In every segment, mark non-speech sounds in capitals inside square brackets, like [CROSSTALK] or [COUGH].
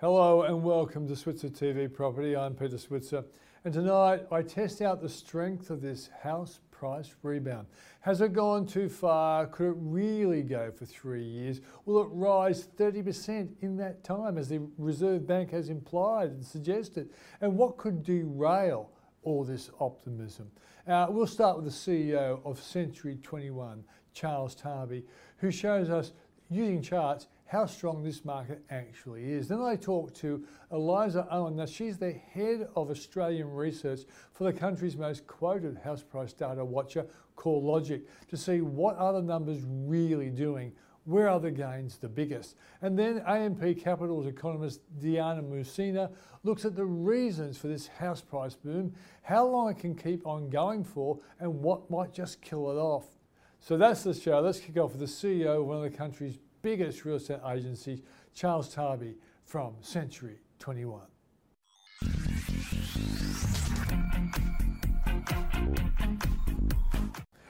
Hello and welcome to Switzer TV Property. I'm Peter Switzer, and tonight I test out the strength of this house price rebound. Has it gone too far? Could it really go for three years? Will it rise 30% in that time, as the Reserve Bank has implied and suggested? And what could derail all this optimism? Uh, we'll start with the CEO of Century 21, Charles Tarbey, who shows us using charts how strong this market actually is. Then I talked to Eliza Owen. Now, she's the head of Australian research for the country's most quoted house price data watcher, CoreLogic, to see what are the numbers really doing. Where are the gains the biggest? And then AMP Capital's economist Diana Mousina looks at the reasons for this house price boom, how long it can keep on going for, and what might just kill it off. So that's the show. Let's kick off with the CEO of one of the country's biggest real estate agencies, Charles Tarbey from Century 21.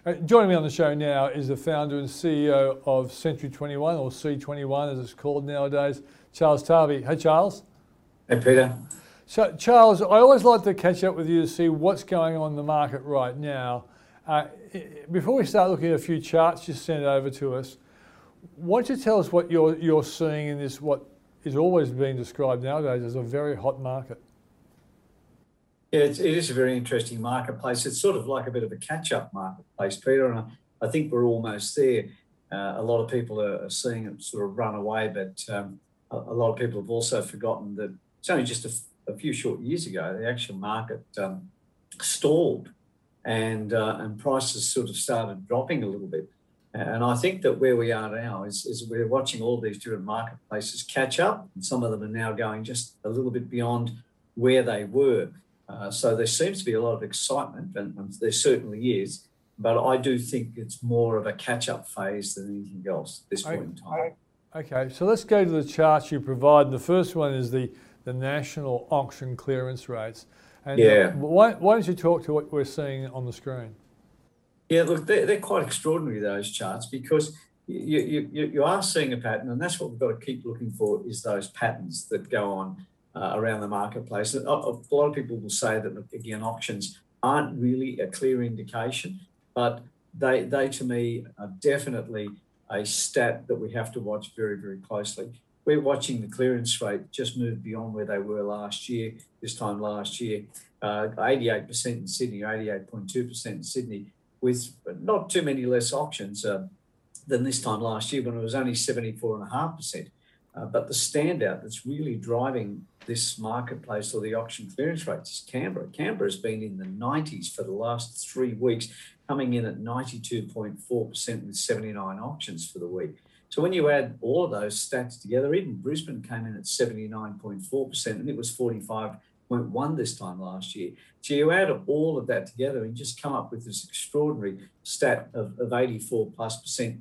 Uh, joining me on the show now is the founder and CEO of Century 21, or C21 as it's called nowadays, Charles Tarbey. Hey, Charles. Hey, Peter. So, Charles, I always like to catch up with you to see what's going on in the market right now. Uh, before we start looking at a few charts you sent over to us, why don't you tell us what you're, you're seeing in this, what is always being described nowadays as a very hot market? Yeah, it's, it is a very interesting marketplace. It's sort of like a bit of a catch up marketplace, Peter, and I, I think we're almost there. Uh, a lot of people are, seeing it sort of run away, but um, a, a, lot of people have also forgotten that it's only just a, a few short years ago the actual market um, stalled and, uh, and prices sort of started dropping a little bit. And I think that where we are now is, is we're watching all these different marketplaces catch up, and some of them are now going just a little bit beyond where they were. Uh, so there seems to be a lot of excitement, and, and, there certainly is. But I do think it's more of a catch up phase than anything else at this point in time. Okay, so let's go to the charts you provide. The first one is the, the national auction clearance rates. And yeah. why, why don't you talk to what we're seeing on the screen? Yeah, look, they're, they're quite extraordinary, those charts, because you, you, you are seeing a pattern, and that's what we've got to keep looking for is those patterns that go on uh, around the marketplace. A, a lot of people will say that, again, auctions aren't really a clear indication, but they, they to me, are definitely a stat that we have to watch very, very closely. We're watching the clearance rate just move beyond where they were last year, this time last year. Uh, 88% in Sydney, 88.2% in Sydney with not too many less auctions uh, than this time last year when it was only 74.5%. Uh, but the standout that's really driving this marketplace or the auction clearance rates is Canberra. Canberra has been in the 90s for the last three weeks, coming in at 92.4% with 79 auctions for the week. So when you add all of those stats together, even Brisbane came in at 79.4% and it was 45 0.1 this time last year. So you add all of that together and just come up with this extraordinary stat of, of 84 plus percent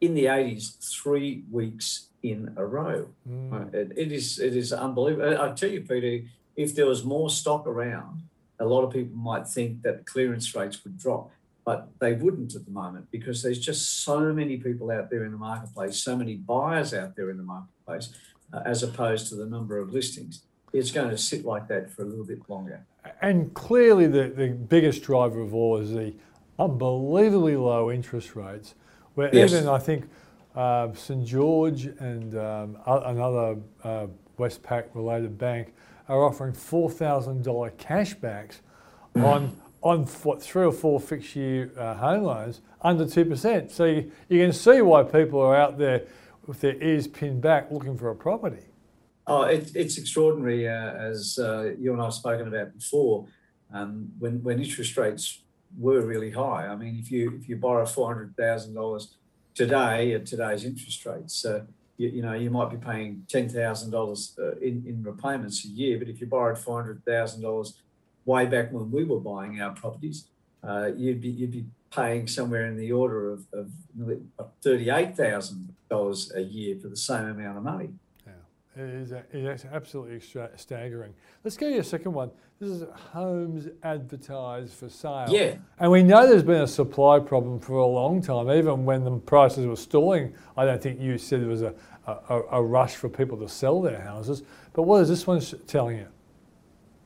in the 80s, three weeks in a row. Mm. It, it is it is unbelievable. I, I tell you, Peter, if there was more stock around, a lot of people might think that clearance rates would drop, but they wouldn't at the moment because there's just so many people out there in the marketplace, so many buyers out there in the marketplace, uh, as opposed to the number of listings it's going to sit like that for a little bit longer. And clearly, the, the biggest driver of all is the unbelievably low interest rates, where yes. even I think uh, St George and um, another uh, Westpac related bank are offering $4,000 cashbacks mm. on on what three or four fixed year uh, home loans under 2%. So you, you can see why people are out there with their ears pinned back looking for a property. Oh, it, it's extraordinary, uh, as uh, you and I have spoken about before. Um, when when interest rates were really high, I mean, if you if you borrow four hundred thousand dollars today at today's interest rates, uh, you, you, know you might be paying ten thousand dollars uh, in in repayments a year. But if you borrowed four hundred thousand dollars way back when we were buying our properties, uh, you'd be you'd be paying somewhere in the order of, of thirty eight thousand dollars a year for the same amount of money. It is, it is absolutely staggering. Let's go to your second one. This is homes advertised for sale. Yeah. And we know there's been a supply problem for a long time. Even when the prices were stalling, I don't think you said there was a, a, a rush for people to sell their houses. But what is this one telling you?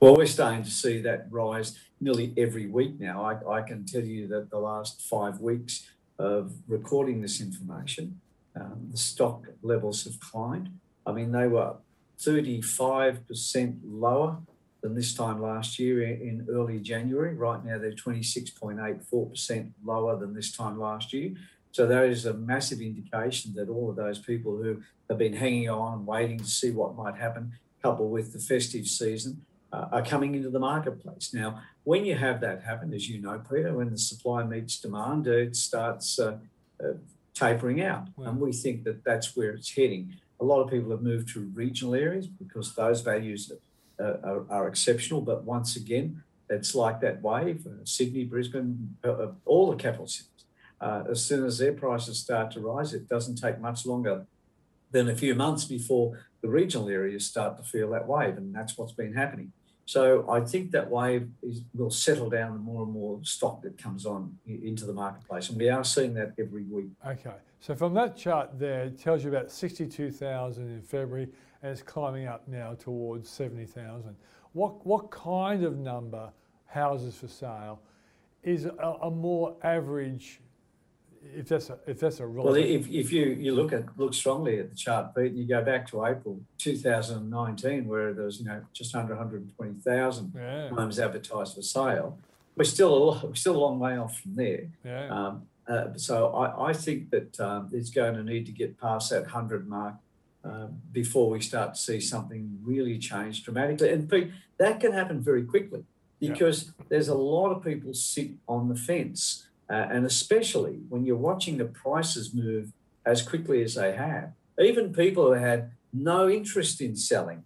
Well, we're starting to see that rise nearly every week now. I, I can tell you that the last five weeks of recording this information, um, the stock levels have climbed. I mean, they were 35% lower than this time last year in early January. Right now, they're 26.84% lower than this time last year. So that is a massive indication that all of those people who have been hanging on and waiting to see what might happen, coupled with the festive season, uh, are coming into the marketplace. Now, when you have that happen, as you know, Peter, when the supply meets demand, it starts uh, uh, tapering out. Wow. And we think that that's where it's heading. A lot of people have moved to regional areas because those values uh, are, are exceptional. But once again, it's like that wave uh, Sydney, Brisbane, uh, uh, all the capital cities. Uh, as soon as their prices start to rise, it doesn't take much longer than a few months before the regional areas start to feel that wave. And that's what's been happening. So I think that wave is, will settle down the more and more stock that comes on into the marketplace. And we are seeing that every week. Okay. So from that chart there, it tells you about 62,000 in February and it's climbing up now towards 70,000. What, what kind of number houses for sale is a, a more average, if that's a, if that's a Well, if, if you, you look at look strongly at the chart, Pete, and you go back to April 2019, where there was you know just under 120,000 yeah, homes advertised for sale, we're still a, we're still a long way off from there. yeah. Um, uh, so I, I think that um, it's going to need to get past that 100 mark um, before we start to see something really change dramatically. And Pete, that can happen very quickly Yeah. because there's a lot of people sit on the fence. Uh, and especially when you're watching the prices move as quickly as they have, even people who had no interest in selling,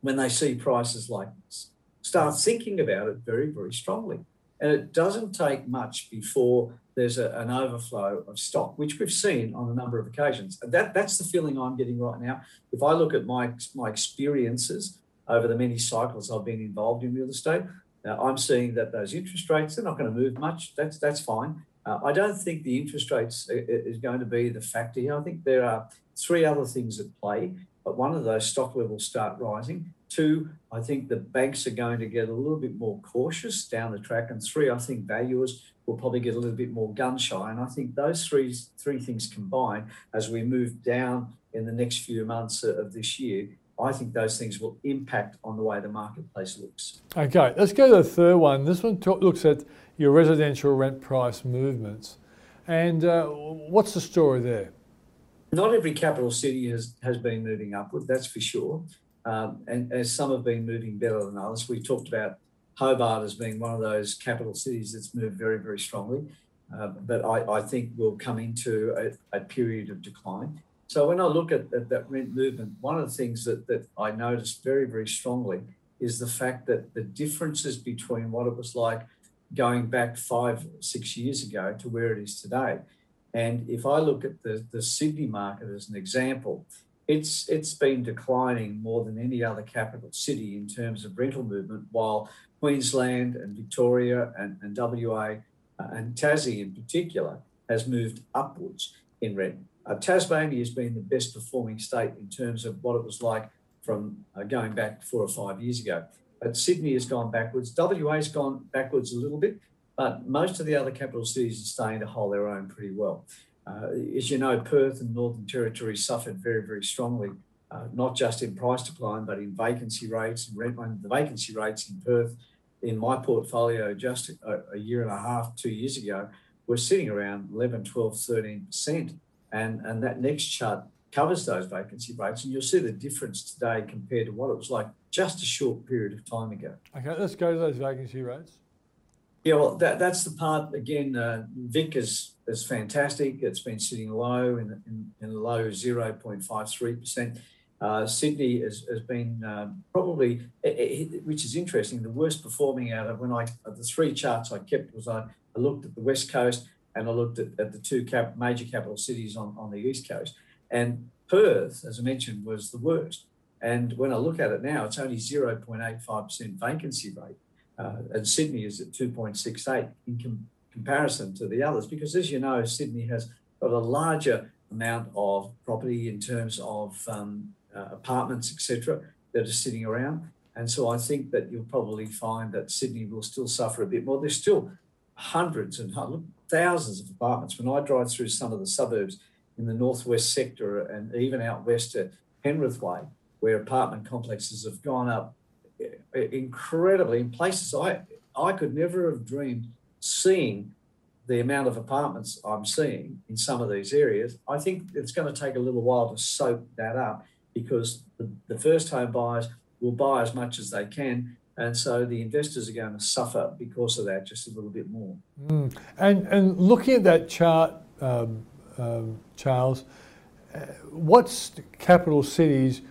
when they see prices like this, start thinking about it very, very strongly. And it doesn't take much before there's a, an overflow of stock, which we've seen on a number of occasions. And that, that's the feeling I'm getting right now. If I look at my, my experiences over the many cycles I've been involved in real estate, uh, I'm seeing that those interest rates, they're not going to move much. That's, that's fine. Uh, I don't think the interest rates i- i- is going to be the factor here. I think there are three other things at play. But one of those stock levels start rising. Two, I think the banks are going to get a little bit more cautious down the track. And three, I think valuers will probably get a little bit more gun shy. And I think those three three things combined as we move down in the next few months of this year, I think those things will impact on the way the marketplace looks. Okay, let's go to the third one. This one ta- looks at your residential rent price movements. And uh, what's the story there? Not every capital city has, has been moving upward, that's for sure. Um, and as some have been moving better than others, we talked about Hobart as being one of those capital cities that's moved very, very strongly. Uh, but I, I think we'll come into a, a period of decline. So when I look at, at that rent movement, one of the things that, that I noticed very, very strongly is the fact that the differences between what it was like going back five, six years ago to where it is today. And if I look at the, the Sydney market as an example, it's it's been declining more than any other capital city in terms of rental movement, while Queensland and Victoria and, and WA uh, and Tassie in particular has moved upwards in rent. Uh, Tasmania has been the best performing state in terms of what it was like from uh, going back four or five years ago. But Sydney has gone backwards. WA has gone backwards a little bit, but most of the other capital cities are starting to hold their own pretty well. Uh, as you know, Perth and Northern Territory suffered very, very strongly, uh, not just in price decline, but in vacancy rates and rent. The vacancy rates in Perth, in my portfolio just a, a year and a half, two years ago, were sitting around 11, 12, 13%. And, and that next chart covers those vacancy rates. And you'll see the difference today compared to what it was like just a short period of time ago. Okay, let's go to those vacancy rates. Yeah, well, that, that's the part again. Uh, Vic is is fantastic. It's been sitting low in in, in low zero point five three percent. Uh, Sydney has, has been um, probably, it, it, which is interesting, the worst performing out of when I of the three charts I kept was I, I looked at the west coast and I looked at, at the two cap, major capital cities on, on the east coast, and Perth, as I mentioned, was the worst. And when I look at it now, it's only 0.85% vacancy rate. Uh, and Sydney is at 2.68 in com- comparison to the others, because as you know, Sydney has got a larger amount of property in terms of um, uh, apartments, etc., that are sitting around. And so I think that you'll probably find that Sydney will still suffer a bit more. There's still hundreds and thousands of apartments. When I drive through some of the suburbs in the northwest sector and even out west to Penrith Way, where apartment complexes have gone up eh, incredibly in places I I could never have dreamed seeing the amount of apartments I'm seeing in some of these areas. I think it's going to take a little while to soak that up because the, the first home buyers will buy as much as they can. And so the investors are going to suffer because of that just a little bit more. Mm. And, and looking at that chart, um, um, Charles, uh, what's capital cities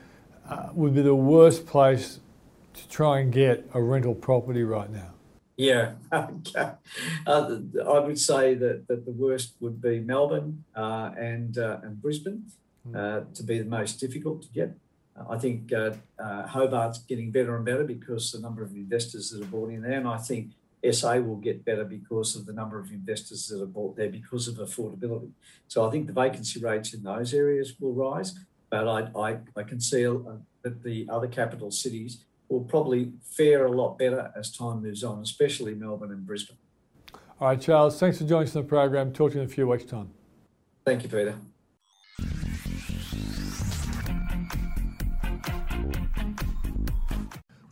uh, would be the worst place to try and get a rental property right now? Yeah, [LAUGHS] uh, I would say that, that the worst would be Melbourne uh, and uh, and Brisbane hmm. uh, to be the most difficult to get. I think uh, uh, Hobart's getting better and better because the number of investors that are bought in there, and I think SA will get better because of the number of investors that are bought there because of affordability. So I think the vacancy rates in those areas will rise, but I, I, I can see uh, that the other capital cities will probably fare a lot better as time moves on, especially Melbourne and Brisbane. All right, Charles, thanks for joining us on the program. Talk to you in a few weeks' time. Thank you, Peter.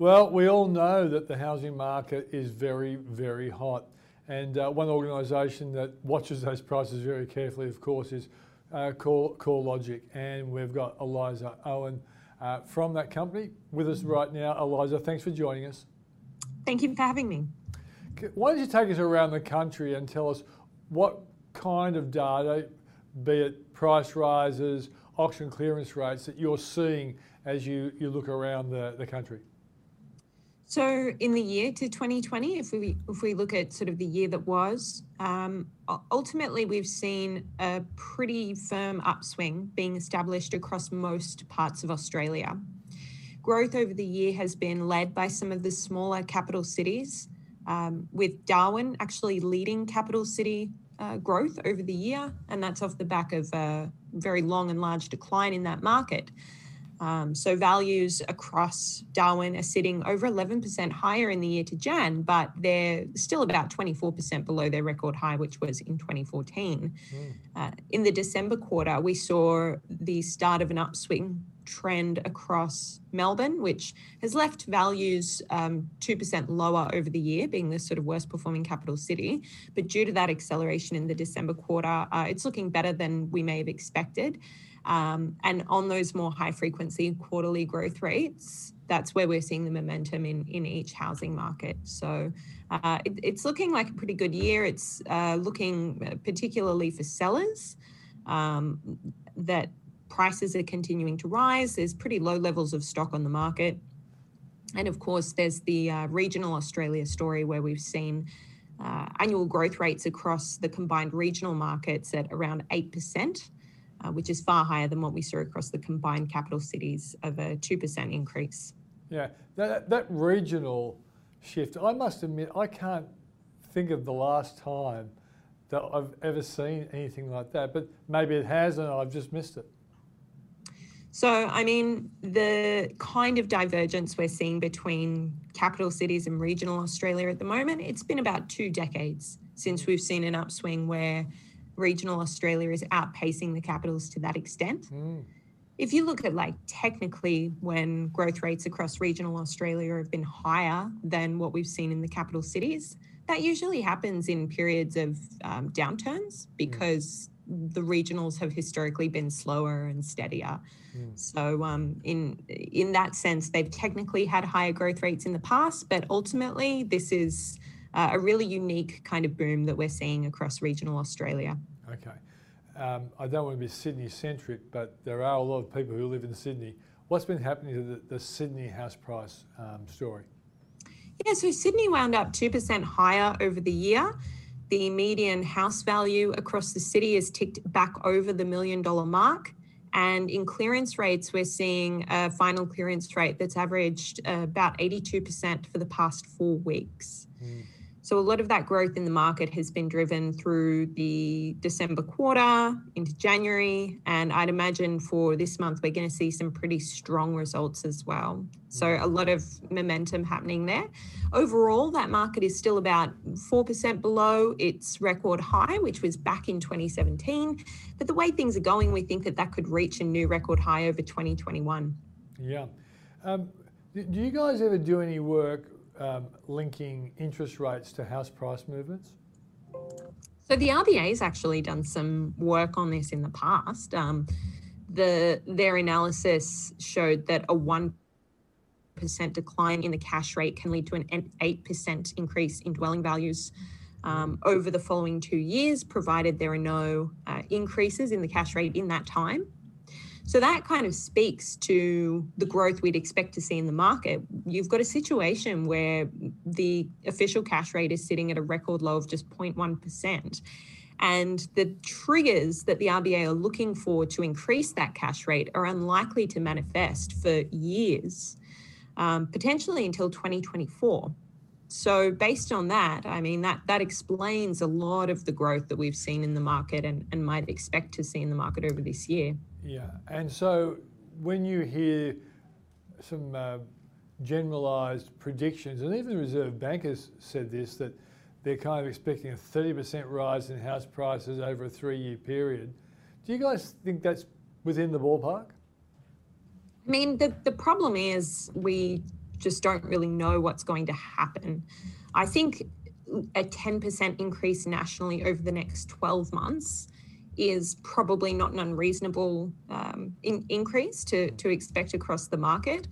Well, we all know that the housing market is very, very hot. And uh, one organisation that watches those prices very carefully, of course, is uh, CoreLogic. And we've got Eliza Owen uh, from that company with us right now. Eliza, thanks for joining us. Thank you for having me. Why don't you take us around the country and tell us what kind of data, be it price rises, auction clearance rates, that you're seeing as you, you look around the, the country? So in the year to 2020, if we if we look at sort of the year that was, um, ultimately we've seen a pretty firm upswing being established across most parts of Australia. Growth over the year has been led by some of the smaller capital cities, um, with Darwin actually leading capital city uh, growth over the year, and that's off the back of a very long and large decline in that market. Um, so values across Darwin are sitting over 11% higher in the year to Jan, but they're still about 24% below their record high, which was in 2014. Mm. Uh, in the December quarter, we saw the start of an upswing trend across Melbourne, which has left values um, 2% lower over the year, being the sort of worst performing capital city. But due to that acceleration in the December quarter, uh, it's looking better than we may have expected. Um, and on those more high frequency quarterly growth rates, that's where we're seeing the momentum in, each housing market. So uh, it, it's looking like a pretty good year. It's uh, looking particularly for sellers um, that prices are continuing to rise. There's pretty low levels of stock on the market. And of course, there's the uh, regional Australia story where we've seen annual growth rates across the combined regional markets at around 8% uh, Uh, which is far higher than what we saw across the combined capital cities of a 2% increase. Yeah, that, that regional shift, I must admit, I can't think of the last time that I've ever seen anything like that, but maybe it has and I've just missed it. So, I mean, the kind of divergence we're seeing between capital cities and regional Australia at the moment, it's been about two decades since we've seen an upswing where regional Australia is outpacing the capitals to that extent. Mm. If you look at like technically when growth rates across regional Australia have been higher than what we've seen in the capital cities, that usually happens in periods of um, downturns because mm. the regionals have historically been slower and steadier. Mm. So, um, in in that sense, they've technically had higher growth rates in the past, but ultimately, this is uh, a really unique kind of boom that we're seeing across regional Australia. Okay. Um, I don't want to be Sydney centric, but there are a lot of people who live in Sydney. What's been happening to the, the Sydney house price um, story? Yeah, so Sydney wound up 2% higher over the year. The median house value across the city has ticked back over the million dollar mark. And in clearance rates, we're seeing a final clearance rate that's averaged uh, about 82% for the past four weeks. Mm. So a lot of that growth in the market has been driven through the December quarter into January. And I'd imagine for this month, we're going to see some pretty strong results as well. So a lot of momentum happening there. Overall, that market is still about 4% below its record high, which was back in 2017. But the way things are going, we think that that could reach a new record high over 2021. Yeah. Um, do you guys ever do any work um, linking interest rates to house price movements? So the RBA has actually done some work on this in the past. Um, the their analysis showed that a one percent decline in the cash rate can lead to an eight percent increase in dwelling values um, over the following two years, provided there are no uh, increases in the cash rate in that time. So that kind of speaks to the growth we'd expect to see in the market. You've got a situation where the official cash rate is sitting at a record low of just 0.1%. And the triggers that the RBA are looking for to increase that cash rate are unlikely to manifest for years, um, potentially until 2024. So based on that, I mean that that explains a lot of the growth that we've seen in the market and, and might expect to see in the market over this year. Yeah, and so when you hear some uh, generalised predictions, and even the Reserve Bank has said this, that they're kind of expecting a 30% rise in house prices over a three-year period. Do you guys think that's within the ballpark? I mean, the, the problem is we just don't really know what's going to happen. I think a 10% increase nationally over the next 12 months is probably not an unreasonable um, in, increase to, to expect across the market.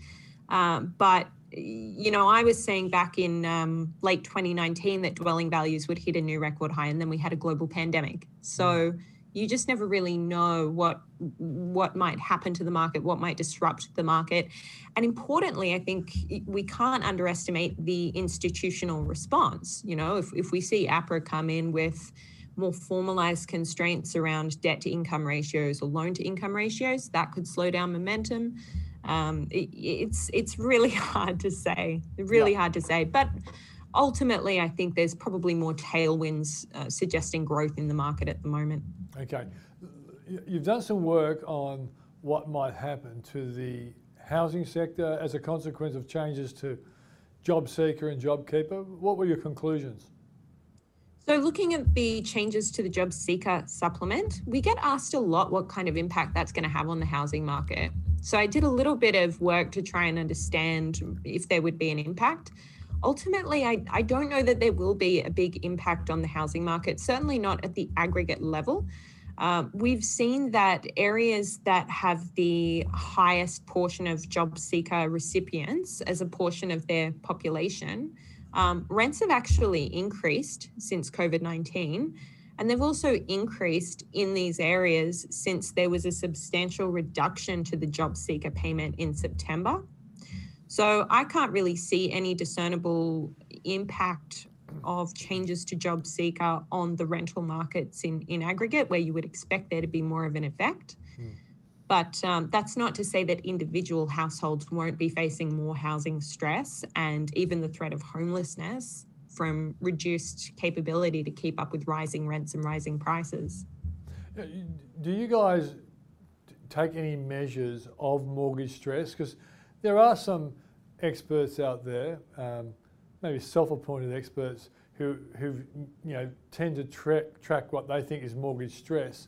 Um, but, you know, I was saying back in um, late 2019 that dwelling values would hit a new record high, and then we had a global pandemic. So you just never really know what what might happen to the market, what might disrupt the market. And importantly, I think we can't underestimate the institutional response. You know, if, if we see APRA come in with more formalized constraints around debt to income ratios or loan to income ratios, that could slow down momentum. Um, it, it's it's really [LAUGHS] hard to say, really yeah. hard to say. But ultimately, I think there's probably more tailwinds uh, suggesting growth in the market at the moment. Okay, you've done some work on what might happen to the housing sector as a consequence of changes to job seeker and job keeper. What were your conclusions? So, looking at the changes to the job seeker supplement, we get asked a lot what kind of impact that's going to have on the housing market. So, I did a little bit of work to try and understand if there would be an impact. Ultimately, I, I don't know that there will be a big impact on the housing market, certainly not at the aggregate level. Uh, we've seen that areas that have the highest portion of job seeker recipients as a portion of their population um, rents have actually increased since COVID 19, and they've also increased in these areas since there was a substantial reduction to the job seeker payment in September. So I can't really see any discernible impact of changes to job seeker on the rental markets in, in aggregate, where you would expect there to be more of an effect. But um, that's not to say that individual households won't be facing more housing stress and even the threat of homelessness from reduced capability to keep up with rising rents and rising prices. Do you guys take any measures of mortgage stress? Because there are some experts out there, um, maybe self-appointed experts, who who you know tend to track track what they think is mortgage stress.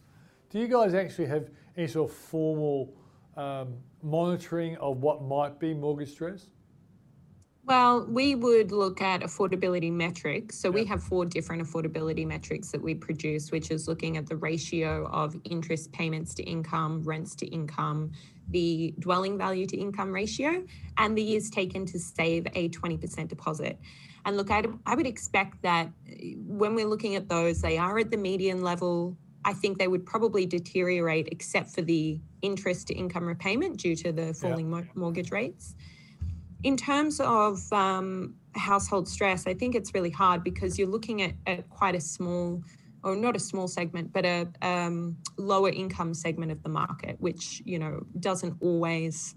Do you guys actually have any sort of formal um, monitoring of what might be mortgage stress? Well, we would look at affordability metrics. So yep. we have four different affordability metrics that we produce, which is looking at the ratio of interest payments to income, rents to income, the dwelling value to income ratio, and the years taken to save a 20% deposit. And look, I'd, I would expect that when we're looking at those, they are at the median level I think they would probably deteriorate except for the interest to income repayment due to the falling yeah. mortgage rates. In terms of um, household stress, I think it's really hard because you're looking at, at quite a small or not a small segment, but a um, lower income segment of the market, which you know doesn't always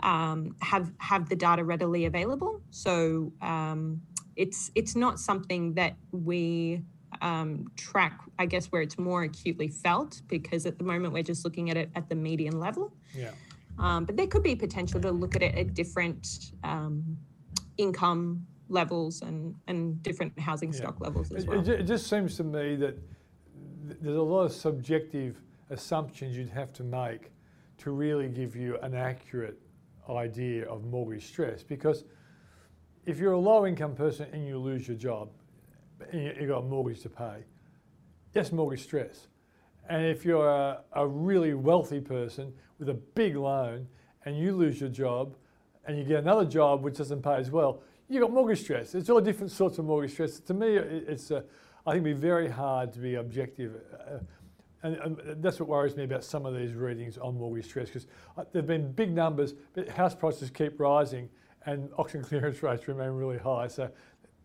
um, have have the data readily available. So um, it's it's not something that we um, track, I guess, where it's more acutely felt because at the moment we're just looking at it at the median level. Yeah. Um, but there could be potential to look at it at different um, income levels and, and different housing Yeah. stock levels as well. it, it just seems to me that there's a lot of subjective assumptions you'd have to make to really give you an accurate idea of mortgage stress. Because if you're a low income person and you lose your job you've got a mortgage to pay, that's mortgage stress. And if you're a, a really wealthy person with a big loan and you lose your job and you get another job which doesn't pay as well, you've got mortgage stress. It's all different sorts of mortgage stress. To me, it's, uh, I think, it'd be very hard to be objective. Uh, and, and that's what worries me about some of these readings on mortgage stress because there have been big numbers, but house prices keep rising and auction [LAUGHS] clearance rates remain really high. So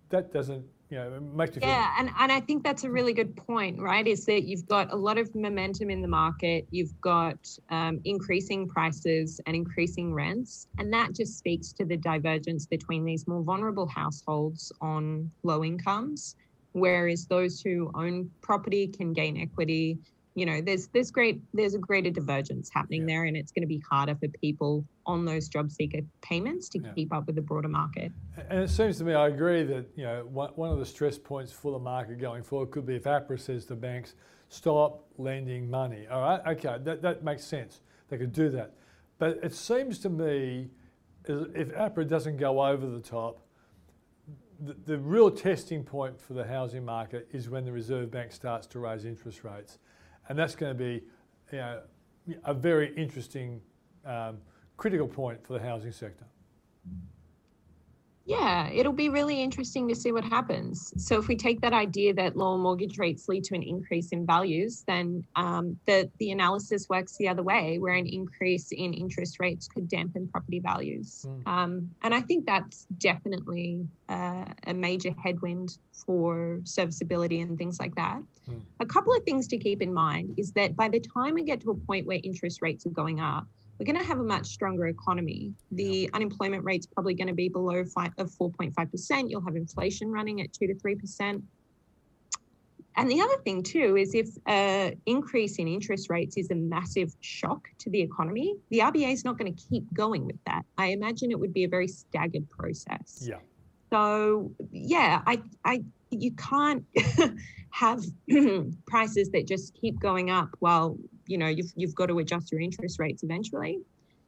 that doesn't, you know, make you Yeah, and, and I think that's a really good point, right? Is that you've got a lot of momentum in the market, you've got um, increasing prices and increasing rents, and that just speaks to the divergence between these more vulnerable households on low incomes, whereas those who own property can gain equity. You know, there's there's great there's a greater divergence happening Yeah. there, and it's going to be harder for people on those job seeker payments to Yeah. keep up with the broader market. And it seems to me, I agree that you know one, one of the stress points for the market going forward could be if APRA says to banks, stop lending money. All right, okay, that, that makes sense. They could do that. But it seems to me, if APRA doesn't go over the top, the, the real testing point for the housing market is when the Reserve Bank starts to raise interest rates. And that's going to be you know, a very interesting, um, critical point for the housing sector. Yeah, it'll be really interesting to see what happens. So, if we take that idea that lower mortgage rates lead to an increase in values, then um, the the analysis works the other way, where an increase in interest rates could dampen property values. Mm. Um, and I think that's definitely uh, a major headwind for serviceability and things like that. Mm. A couple of things to keep in mind is that by the time we get to a point where interest rates are going up, we're going to have a much stronger economy. The unemployment rate's probably going to be below five, of 4.5%. You'll have inflation running at 2 to 3%. And the other thing, too, is if an increase in interest rates is a massive shock to the economy, the RBA is not going to keep going with that. I imagine it would be a very staggered process. Yeah. So yeah, I, I, you can't [LAUGHS] have [CLEARS THROAT] prices that just keep going up while you know you've you've got to adjust your interest rates eventually.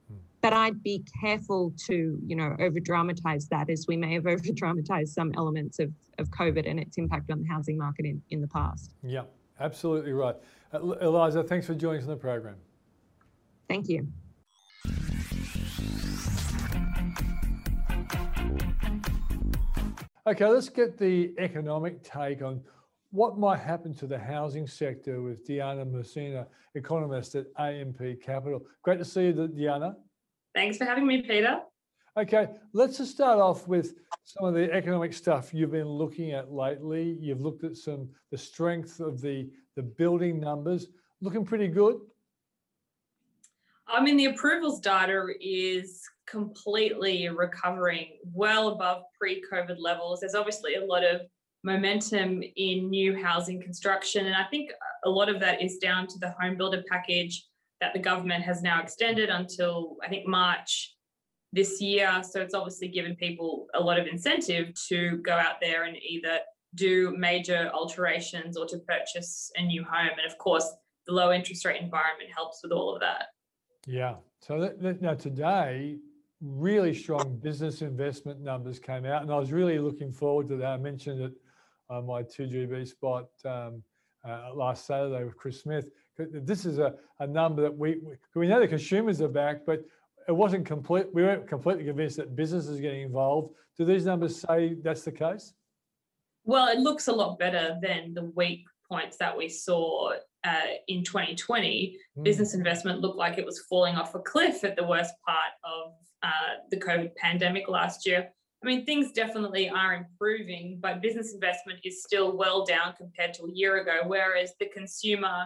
Hmm. But I'd be careful to you know over dramatize that as we may have [LAUGHS] over dramatized some elements of of COVID and its impact on the housing market in, in the past. Yeah, absolutely right. Uh, Eliza, thanks for joining us on the program. Thank you. Okay, let's get the economic take on what might happen to the housing sector with Diana Mousina, economist at AMP Capital. Great to see you, Diana. Thanks for having me, Peter. Okay, let's just start off with some of the economic stuff you've been looking at lately. You've looked at some the strength of the the building numbers, looking pretty good. I mean, the approvals data is completely recovering well above pre COVID levels. There's obviously a lot of momentum in new housing construction. And I think a lot of that is down to the home builder package that the government has now extended until I think March this year. So it's obviously given people a lot of incentive to go out there and either do major alterations or to purchase a new home. And of course, the low interest rate environment helps with all of that. Yeah. So that, that, now today, really strong business investment numbers came out, and I was really looking forward to that. I mentioned it on my 2GB spot um, uh, last Saturday with Chris Smith. This is a, a number that we, we we know the consumers are back, but it wasn't complete. We weren't completely convinced that business is getting involved. Do these numbers say that's the case? Well, it looks a lot better than the weak points that we saw uh, in 2020. Mm. Business investment looked like it was falling off a cliff at the worst part of uh, the COVID pandemic last year. I mean, things definitely are improving, but business investment is still well down compared to a year ago, whereas the consumer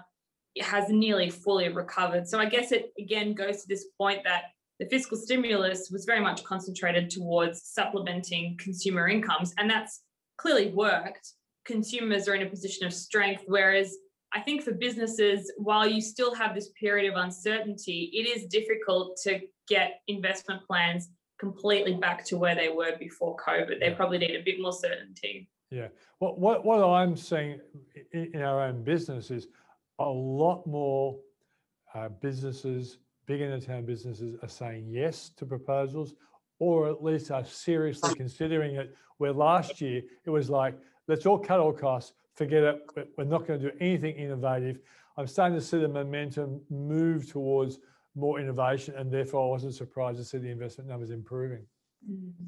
has nearly fully recovered. So I guess it again goes to this point that the fiscal stimulus was very much concentrated towards supplementing consumer incomes, and that's clearly worked. Consumers are in a position of strength, whereas I think for businesses, while you still have this period of uncertainty, it is difficult to get investment plans completely back to where they were before COVID. They probably need a bit more certainty. Yeah. What what what I'm seeing in our own business is a lot more uh, businesses, big in the town businesses, are saying yes to proposals, or at least are seriously considering it. Where last year it was like, let's all cut all costs, forget it, we're not going to do anything innovative. I'm starting to see the momentum move towards more innovation, and therefore I wasn't surprised to see the investment numbers improving. Mm-hmm.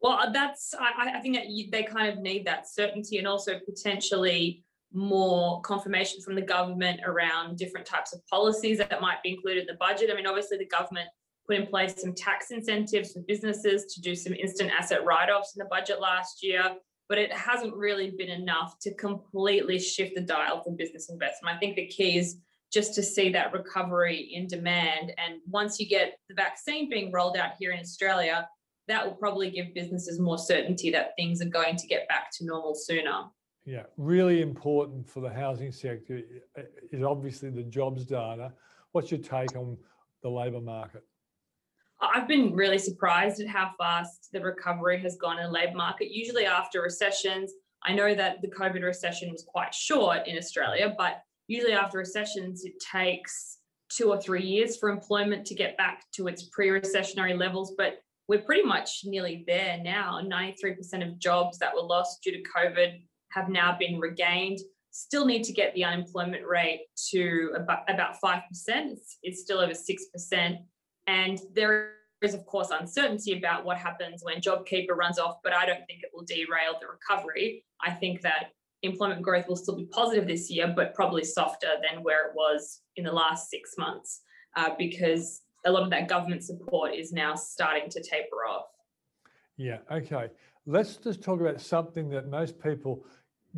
Well, uh, that's I, I think that you, they kind of need that certainty and also potentially more confirmation from the government around different types of policies that might be included in the budget. I mean, obviously the government put in place some tax incentives for businesses to do some instant asset write-offs in the budget last year, but it hasn't really been enough to completely shift the dial for business investment. I think the key is just to see that recovery in demand. And once you get the vaccine being rolled out here in Australia, that will probably give businesses more certainty that things are going to get back to normal sooner. Yeah, really important for the housing sector is obviously the jobs data. What's your take on the labour market? I've been really surprised at how fast the recovery has gone in the labour market. Usually, after recessions, I know that the COVID recession was quite short in Australia, but usually after recessions, it takes two or three years for employment to get back to its pre recessionary levels. But we're pretty much nearly there now. 93% of jobs that were lost due to COVID have now been regained. Still need to get the unemployment rate to about, about 5%. It's, it's still over 6%. And there is, of course, uncertainty about what happens when JobKeeper runs off, but I don't think it will derail the recovery. I think that employment growth will still be positive this year, but probably softer than where it was in the last six months uh, because a lot of that government support is now starting to taper off. Yeah, okay. Let's just talk about something that most people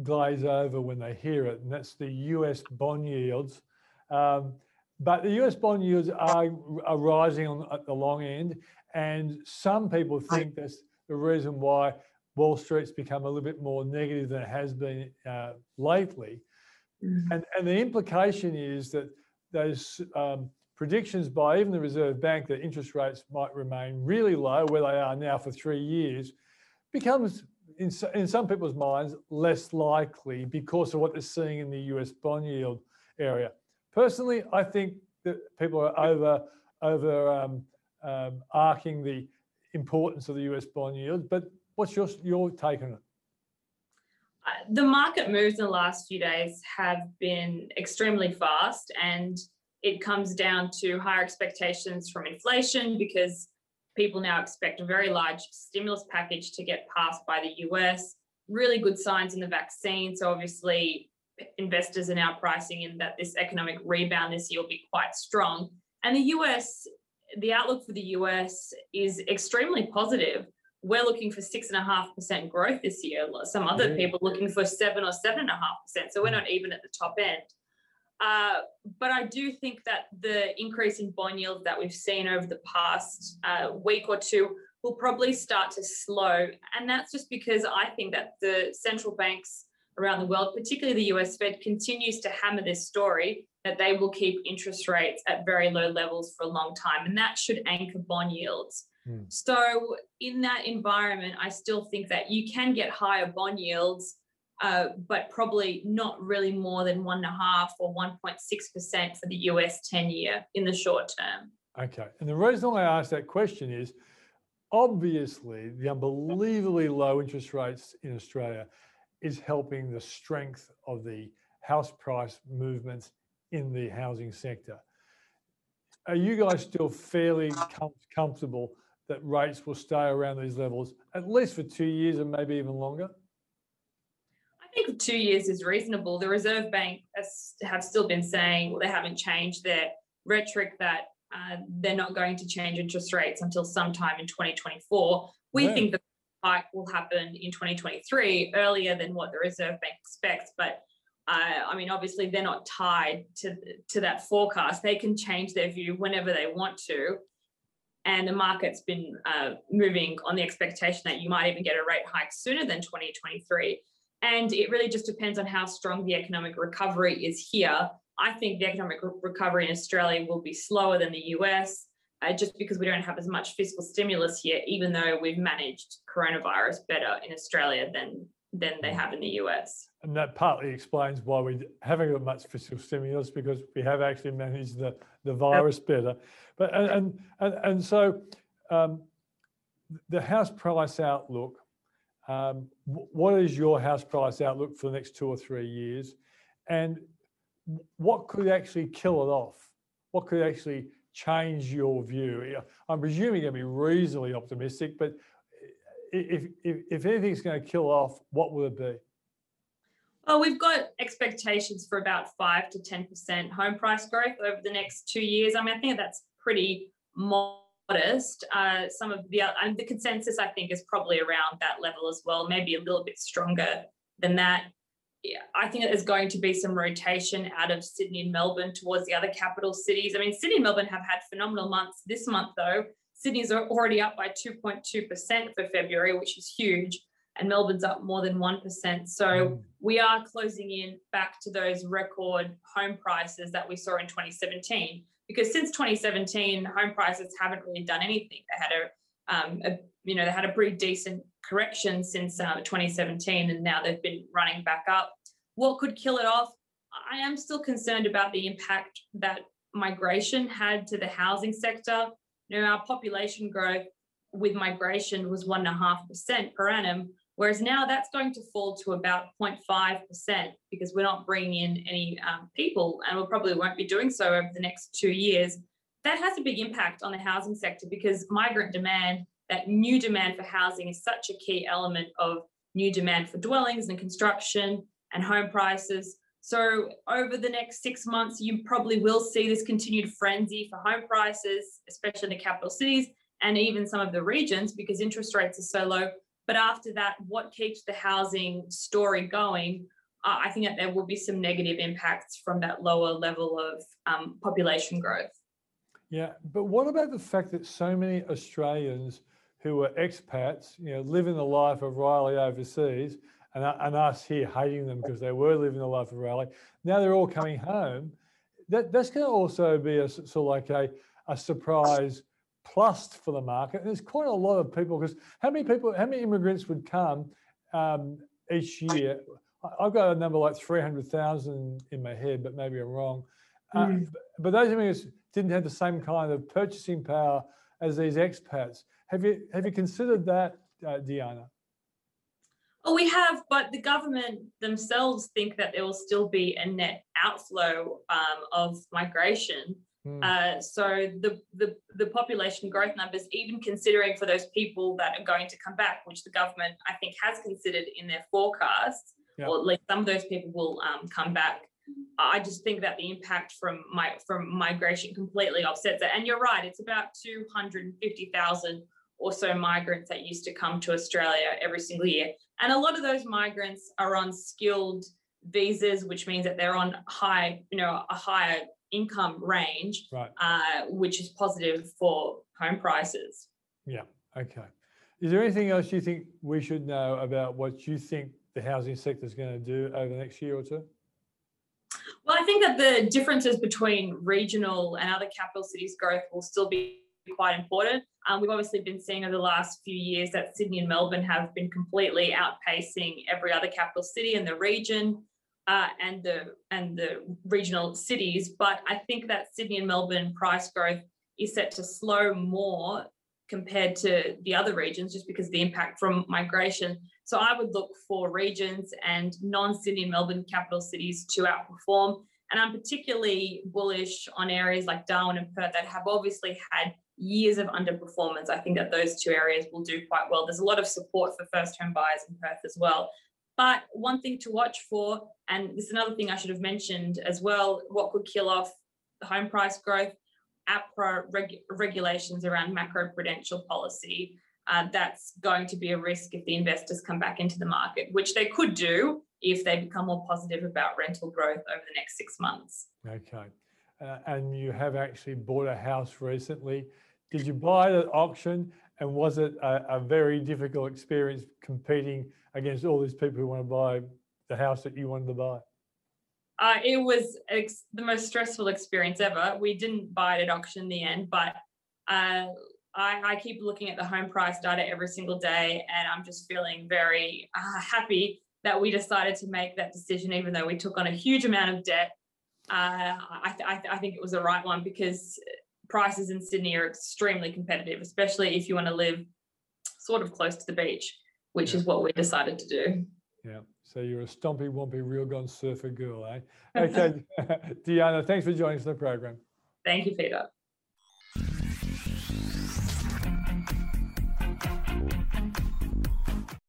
glaze over when they hear it, and that's the US bond yields. Um, but the US bond yields are, are rising on, at the long end, and some people think that's the reason why Wall Street's become a little bit more negative than it has been uh, lately. Mm-hmm. And, and the implication is that those um, predictions by even the Reserve Bank that interest rates might remain really low, where they are now for three years, becomes in, in some people's minds less likely because of what they're seeing in the US bond yield area. Personally, I think that people are over over um, um, arcing the importance of the US bond yield. But what's your your take on it? Uh, the market moves in the last few days have been extremely fast, and it comes down to higher expectations from inflation because people now expect a very large stimulus package to get passed by the US. Really good signs in the vaccine. So, obviously, investors are now pricing in that this economic rebound this year will be quite strong. And the US, the outlook for the US is extremely positive. We're looking for six and a half percent growth this year. Some other people looking for seven or seven and a half percent. So we're not even at the top end. Uh, but I do think that the increase in bond yields that we've seen over the past uh, week or two will probably start to slow. And that's just because I think that the central banks around the world, particularly the US Fed, continues to hammer this story that they will keep interest rates at very low levels for a long time. And that should anchor bond yields. Mm. So, in that environment, I still think that you can get higher bond yields uh, but probably not really more than one and a half or 1.6% for the US 10 year in the short term. Okay. And the reason I ask that question is obviously the unbelievably low interest rates in Australia is helping the strength of the house price movements in the housing sector. Are you guys still fairly com- comfortable that rates will stay around these levels at least for two years and maybe even longer? I think two years is reasonable. The Reserve Bank has, have still been saying, well, they haven't changed their rhetoric that uh, they're not going to change interest rates until sometime in 2024. We yeah. think that hike will happen in 2023, earlier than what the Reserve Bank expects. But uh, I mean, obviously, they're not tied to to that forecast. They can change their view whenever they want to, and the market's been uh, moving on the expectation that you might even get a rate hike sooner than 2023. And it really just depends on how strong the economic recovery is here. I think the economic re- recovery in Australia will be slower than the US. Uh, just because we don't have as much fiscal stimulus here, even though we've managed coronavirus better in Australia than than they have in the US. And that partly explains why we haven't got much fiscal stimulus because we have actually managed the, the virus better. But and and and, so um, the house price outlook. Um, what is your house price outlook for the next two or three years, and what could actually kill it off? What could actually change your view? I'm presuming you're going to be reasonably optimistic, but if, if, if anything's going to kill off, what will it be? Well, we've got expectations for about five to ten percent home price growth over the next two years. I mean, I think that's pretty modest. Uh, some of the and the consensus, I think, is probably around that level as well, maybe a little bit stronger than that. Yeah, I think there's going to be some rotation out of Sydney and Melbourne towards the other capital cities. I mean, Sydney and Melbourne have had phenomenal months this month, though. Sydney's already up by 2.2% for February, which is huge, and Melbourne's up more than 1%. So mm. we are closing in back to those record home prices that we saw in 2017. Because since 2017, home prices haven't really done anything. They had a, um, a you know, they had a pretty decent correction since uh, 2017, and now they've been running back up. What could kill it off? I am still concerned about the impact that migration had to the housing sector you know, our population growth with migration was one and a half percent per annum, whereas now that's going to fall to about 0.5 percent because we're not bringing in any um, people, and we probably won't be doing so over the next two years. That has a big impact on the housing sector because migrant demand, that new demand for housing, is such a key element of new demand for dwellings and construction and home prices. So over the next six months, you probably will see this continued frenzy for home prices, especially in the capital cities and even some of the regions because interest rates are so low. But after that, what keeps the housing story going? Uh, I think that there will be some negative impacts from that lower level of um, population growth. Yeah, but what about the fact that so many Australians who are expats, you know, living the life of Riley overseas, and, and us here hating them because they were living the life of Riley. Now they're all coming home. That, that's going to also be a sort of like a, a surprise plus for the market. And there's quite a lot of people because how many people, how many immigrants would come um, each year? I've got a number like 300,000 in my head, but maybe I'm wrong. Mm. Uh, but those immigrants didn't have the same kind of purchasing power as these expats. Have you have you considered that, uh, Diana? Well, we have, but the government themselves think that there will still be a net outflow um, of migration. Mm. Uh, so the, the the population growth numbers, even considering for those people that are going to come back, which the government I think has considered in their forecasts, yep. or at least some of those people will um, come back. I just think that the impact from my from migration completely offsets it. And you're right; it's about two hundred and fifty thousand or so migrants that used to come to Australia every single year. And a lot of those migrants are on skilled visas, which means that they're on high, you know, a higher income range, right. uh, which is positive for home prices. Yeah. Okay. Is there anything else you think we should know about what you think the housing sector is going to do over the next year or two? Well, I think that the differences between regional and other capital cities growth will still be quite important. Um, we've obviously been seeing over the last few years that Sydney and Melbourne have been completely outpacing every other capital city in the region uh, and the and the regional cities. But I think that Sydney and Melbourne price growth is set to slow more compared to the other regions just because the impact from migration. So I would look for regions and non-Sydney and Melbourne capital cities to outperform. And I'm particularly bullish on areas like Darwin and Perth that have obviously had years of underperformance, I think that those two areas will do quite well. There's a lot of support for first home buyers in Perth as well. But one thing to watch for, and this is another thing I should have mentioned as well, what could kill off the home price growth, APRA reg- regulations around macro prudential policy. uh, that's going to be a risk if the investors come back into the market, which they could do if they become more positive about rental growth over the next six months. Okay. Uh, and you have actually bought a house recently. Did you buy it at auction? And was it a, a very difficult experience competing against all these people who want to buy the house that you wanted to buy? Uh, it was ex- the most stressful experience ever. We didn't buy it at auction in the end, but uh, I, I, keep looking at the home price data every single day, and I'm just feeling very uh, happy that we decided to make that decision, even though we took on a huge amount of debt. Uh, I, th- I, th- I think it was the right one because prices in Sydney are extremely competitive, especially if you want to live sort of close to the beach, which Yeah. is what we decided to do. Yeah. So you're a stumpy, wompy, real gone surfer girl, eh? [LAUGHS] Okay. [LAUGHS] Deanna, thanks for joining us on the program. Thank you, Peter.